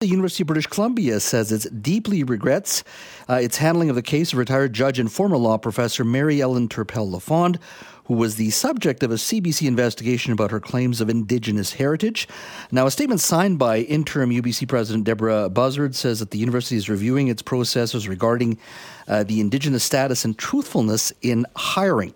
The University of British Columbia says it deeply regrets uh, its handling of the case of retired judge and former law professor Mary Ellen Turpel Lafond, who was the subject of a CBC investigation about her claims of Indigenous heritage. Now, a statement signed by interim UBC President Deborah Buszard says that the university is reviewing its processes regarding uh, the Indigenous status and truthfulness in hiring.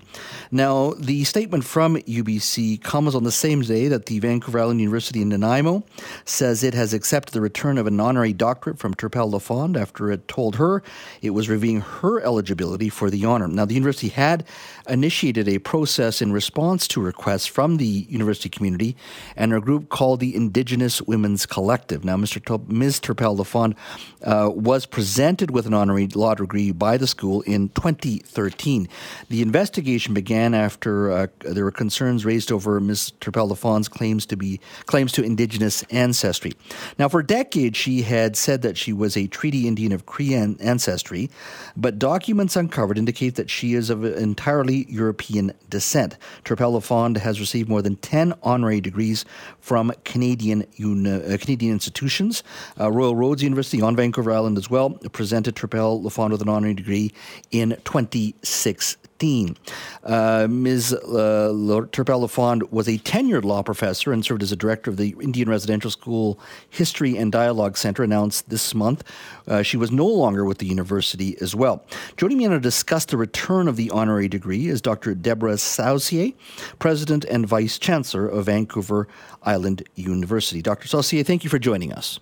Now, the statement from UBC comes on the same day that the Vancouver Island University in Nanaimo says it has accepted the return of an honorary doctorate from Turpel Lafond after it told her it was reviewing her eligibility for the honor. Now, the university had initiated a process process in response to requests from the university community and a group called the Indigenous Women's Collective. Now, Mr. Ms. Turpel Lafond uh, was presented with an honorary law degree by the school in 2013. The investigation began after uh, there were concerns raised over Ms. Turpel Lafond's claims to be claims to Indigenous ancestry. Now, for decades, she had said that she was a Treaty Indian of Cree ancestry, but documents uncovered indicate that she is of entirely European descent. Turpel Lafond has received more than 10 honorary degrees from Canadian, uni- uh, Canadian institutions. Uh, Royal Roads University on Vancouver Island as well presented Turpel Lafond with an honorary degree in 2016. Uh, Ms. Uh, Turpel Lafond was a tenured law professor and served as a director of the Indian Residential School History and Dialogue Center, announced this month. Uh, she was no longer with the university as well. Joining me to discuss the return of the honorary degree is Dr. Deborah Saucier, President and Vice Chancellor of Vancouver Island University. Dr. Saucier, thank you for joining us.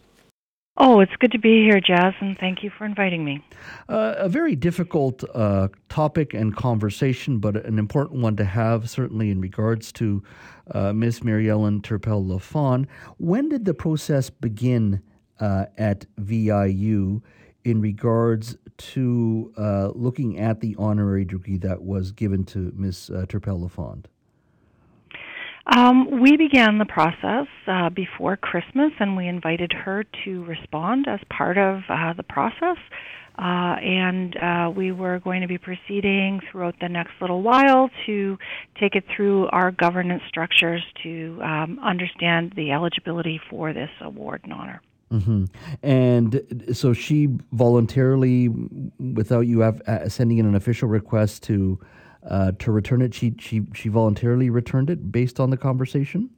Oh, it's good to be here, Jazz, and thank you for inviting me. Uh, a very difficult uh, topic and conversation, but an important one to have, certainly in regards to uh, Miss Mary Ellen Turpel Lafond. When did the process begin uh, at VIU in regards to uh, looking at the honorary degree that was given to Miss uh, Turpel Lafond? Um, we began the process uh, before Christmas, and we invited her to respond as part of uh, the process. Uh, and uh, we were going to be proceeding throughout the next little while to take it through our governance structures to um, understand the eligibility for this award and honor. Mm-hmm. And so she voluntarily, without you have, uh, sending in an official request to uh, to return it, she she she voluntarily returned it based on the conversation.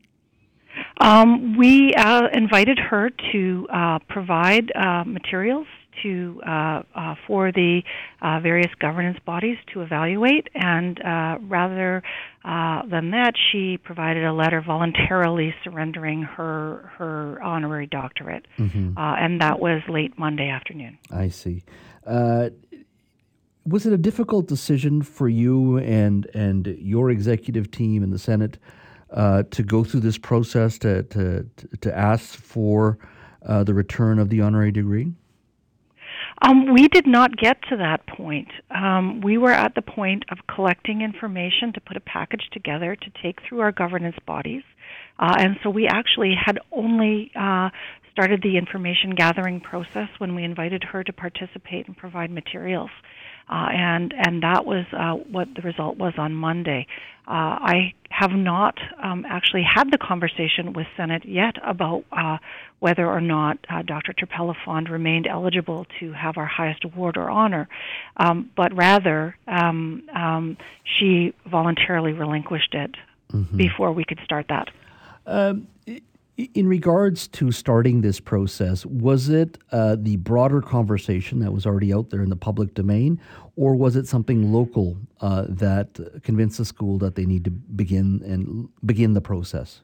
Um, we uh, invited her to uh, provide uh, materials to uh, uh, for the uh, various governance bodies to evaluate, and uh, rather uh, than that, she provided a letter voluntarily surrendering her her honorary doctorate, mm-hmm. Uh, and that was late Monday afternoon. I see. Was it a difficult decision for you and and your executive team in the Senate to go through this process to to to ask for the return of the honorary degree? Um, we did not get to that point. Um, we were at the point of collecting information to put a package together to take through our governance bodies. Uh, and so we actually had only uh, started the information gathering process when we invited her to participate and provide materials. Uh, and and that was uh, what the result was on Monday. Uh, I have not um, actually had the conversation with Senate yet about uh, whether or not uh, Dr. Turpel Lafond remained eligible to have our highest award or honor, um, but rather um, um she voluntarily relinquished it mm-hmm. before we could start that. In regards to starting this process, was it uh, the broader conversation that was already out there in the public domain, or was it something local uh, that convinced the school that they need to begin and begin the process?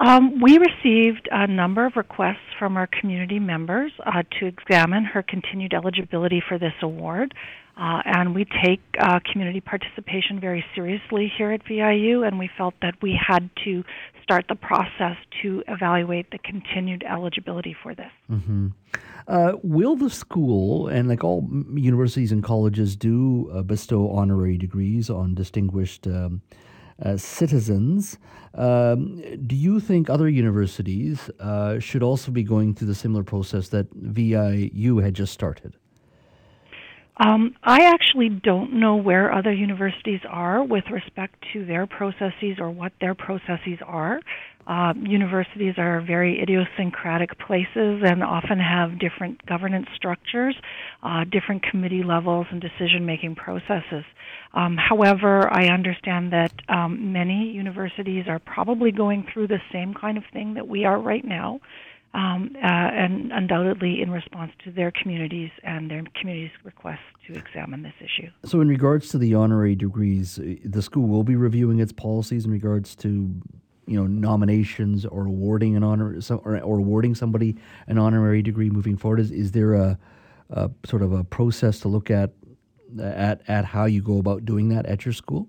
Um, we received a number of requests from our community members uh, to examine her continued eligibility for this award. Uh, and we take uh, community participation very seriously here at VIU, and we felt that we had to start the process to evaluate the continued eligibility for this. Mm-hmm. Uh, will the school, and like all universities and colleges, do uh, bestow honorary degrees on distinguished um, uh, citizens? Um, do you think other universities uh, should also be going through the similar process that VIU had just started? Um, I actually don't know where other universities are with respect to their processes or what their processes are. Uh, universities are very idiosyncratic places and often have different governance structures, uh, different committee levels, and decision making processes. Um, however, I understand that um, many universities are probably going through the same kind of thing that we are right now. Um, uh, and undoubtedly in response to their communities and their communities' requests to examine this issue. So, in regards to the honorary degrees, uh, the school will be reviewing its policies in regards to you know nominations or awarding an honor or, or awarding somebody an honorary degree moving forward? Is is there a, a sort of a process to look at at at how you go about doing that at your school?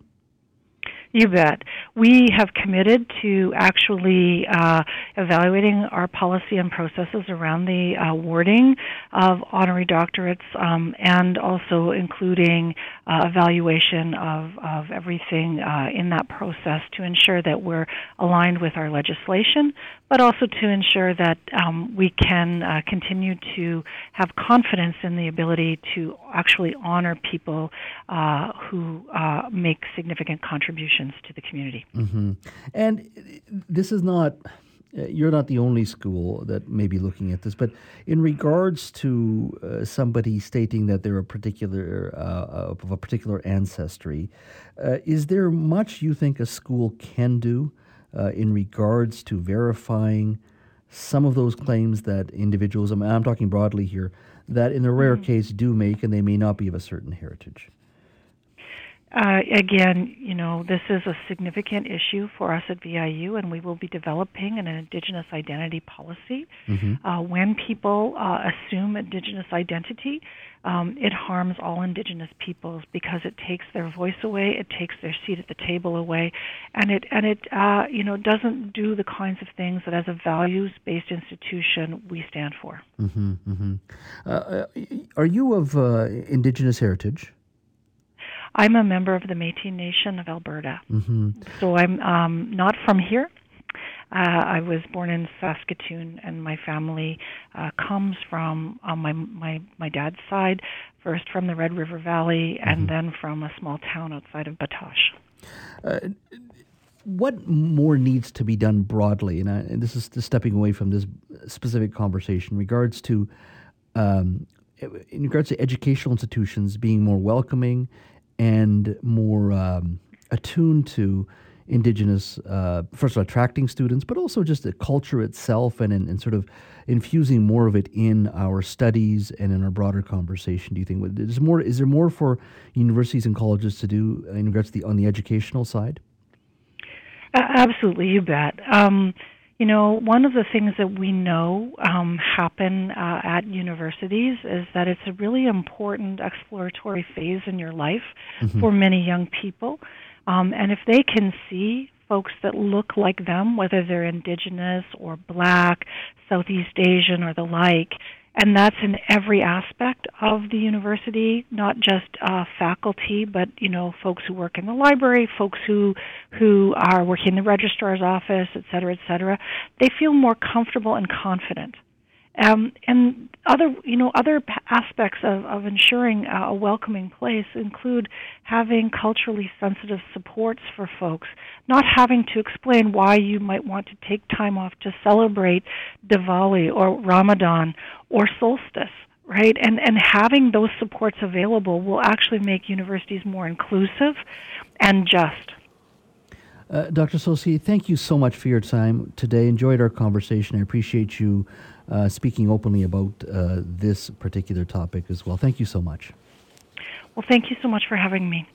You bet. We have committed to actually uh, evaluating our policy and processes around the awarding of honorary doctorates um, and also including uh, evaluation of, of everything uh, in that process to ensure that we're aligned with our legislation, but also to ensure that um, we can uh, continue to have confidence in the ability to actually honor people uh, who uh, make significant contributions to the community. Mm-hmm. And this is not you're not the only school that may be looking at this, but in regards to uh, somebody stating that they're a particular uh, of a particular ancestry, uh, is there much you think a school can do uh, in regards to verifying some of those claims that individuals, I'm talking broadly here, that in the rare mm-hmm. case do make and they may not be of a certain heritage? Uh, again, you know, this is a significant issue for us at VIU, and we will be developing an Indigenous identity policy. Mm-hmm. Uh, when people uh, assume Indigenous identity, um, it harms all Indigenous peoples because it takes their voice away, it takes their seat at the table away, and it and it uh, you know doesn't do the kinds of things that, as a values-based institution, we stand for. Mm-hmm, mm-hmm. Uh, uh are you of uh, Indigenous heritage? I'm a member of the Métis Nation of Alberta. Mm-hmm. So I'm um, not from here. Uh, I was born in Saskatoon, and my family uh, comes from on my my my dad's side, first from the Red River Valley, mm-hmm. and then from a small town outside of Batoche. Uh, what more needs to be done broadly, and, I, and this is stepping away from this specific conversation, in regards to um, in regards to educational institutions being more welcoming and more um, attuned to indigenous, uh, first of all, attracting students, but also just the culture itself and, and, and, sort of infusing more of it in our studies and in our broader conversation. Do you think is more? Is there more for universities and colleges to do in regards to the on the educational side? Uh, absolutely, you bet. Um, you know, one of the things that we know um, happen uh, at universities is that it's a really important exploratory phase in your life mm-hmm. for many young people. Um, and if they can see folks that look like them, whether they're indigenous or black, Southeast Asian, or the like, and that's in every aspect of the university, not just uh, faculty, but you know, folks who work in the library, folks who who are working in the registrar's office, et cetera, et cetera. They feel more comfortable and confident. Um, and other, you know, other aspects of, of ensuring a welcoming place include having culturally sensitive supports for folks, not having to explain why you might want to take time off to celebrate Diwali or Ramadan or solstice right? And and having those supports available will actually make universities more inclusive and just. Uh, Dr. Saucier, thank you so much for your time today. Enjoyed our conversation. I appreciate you uh, speaking openly about uh, this particular topic as well. Thank you so much. Well, thank you so much for having me.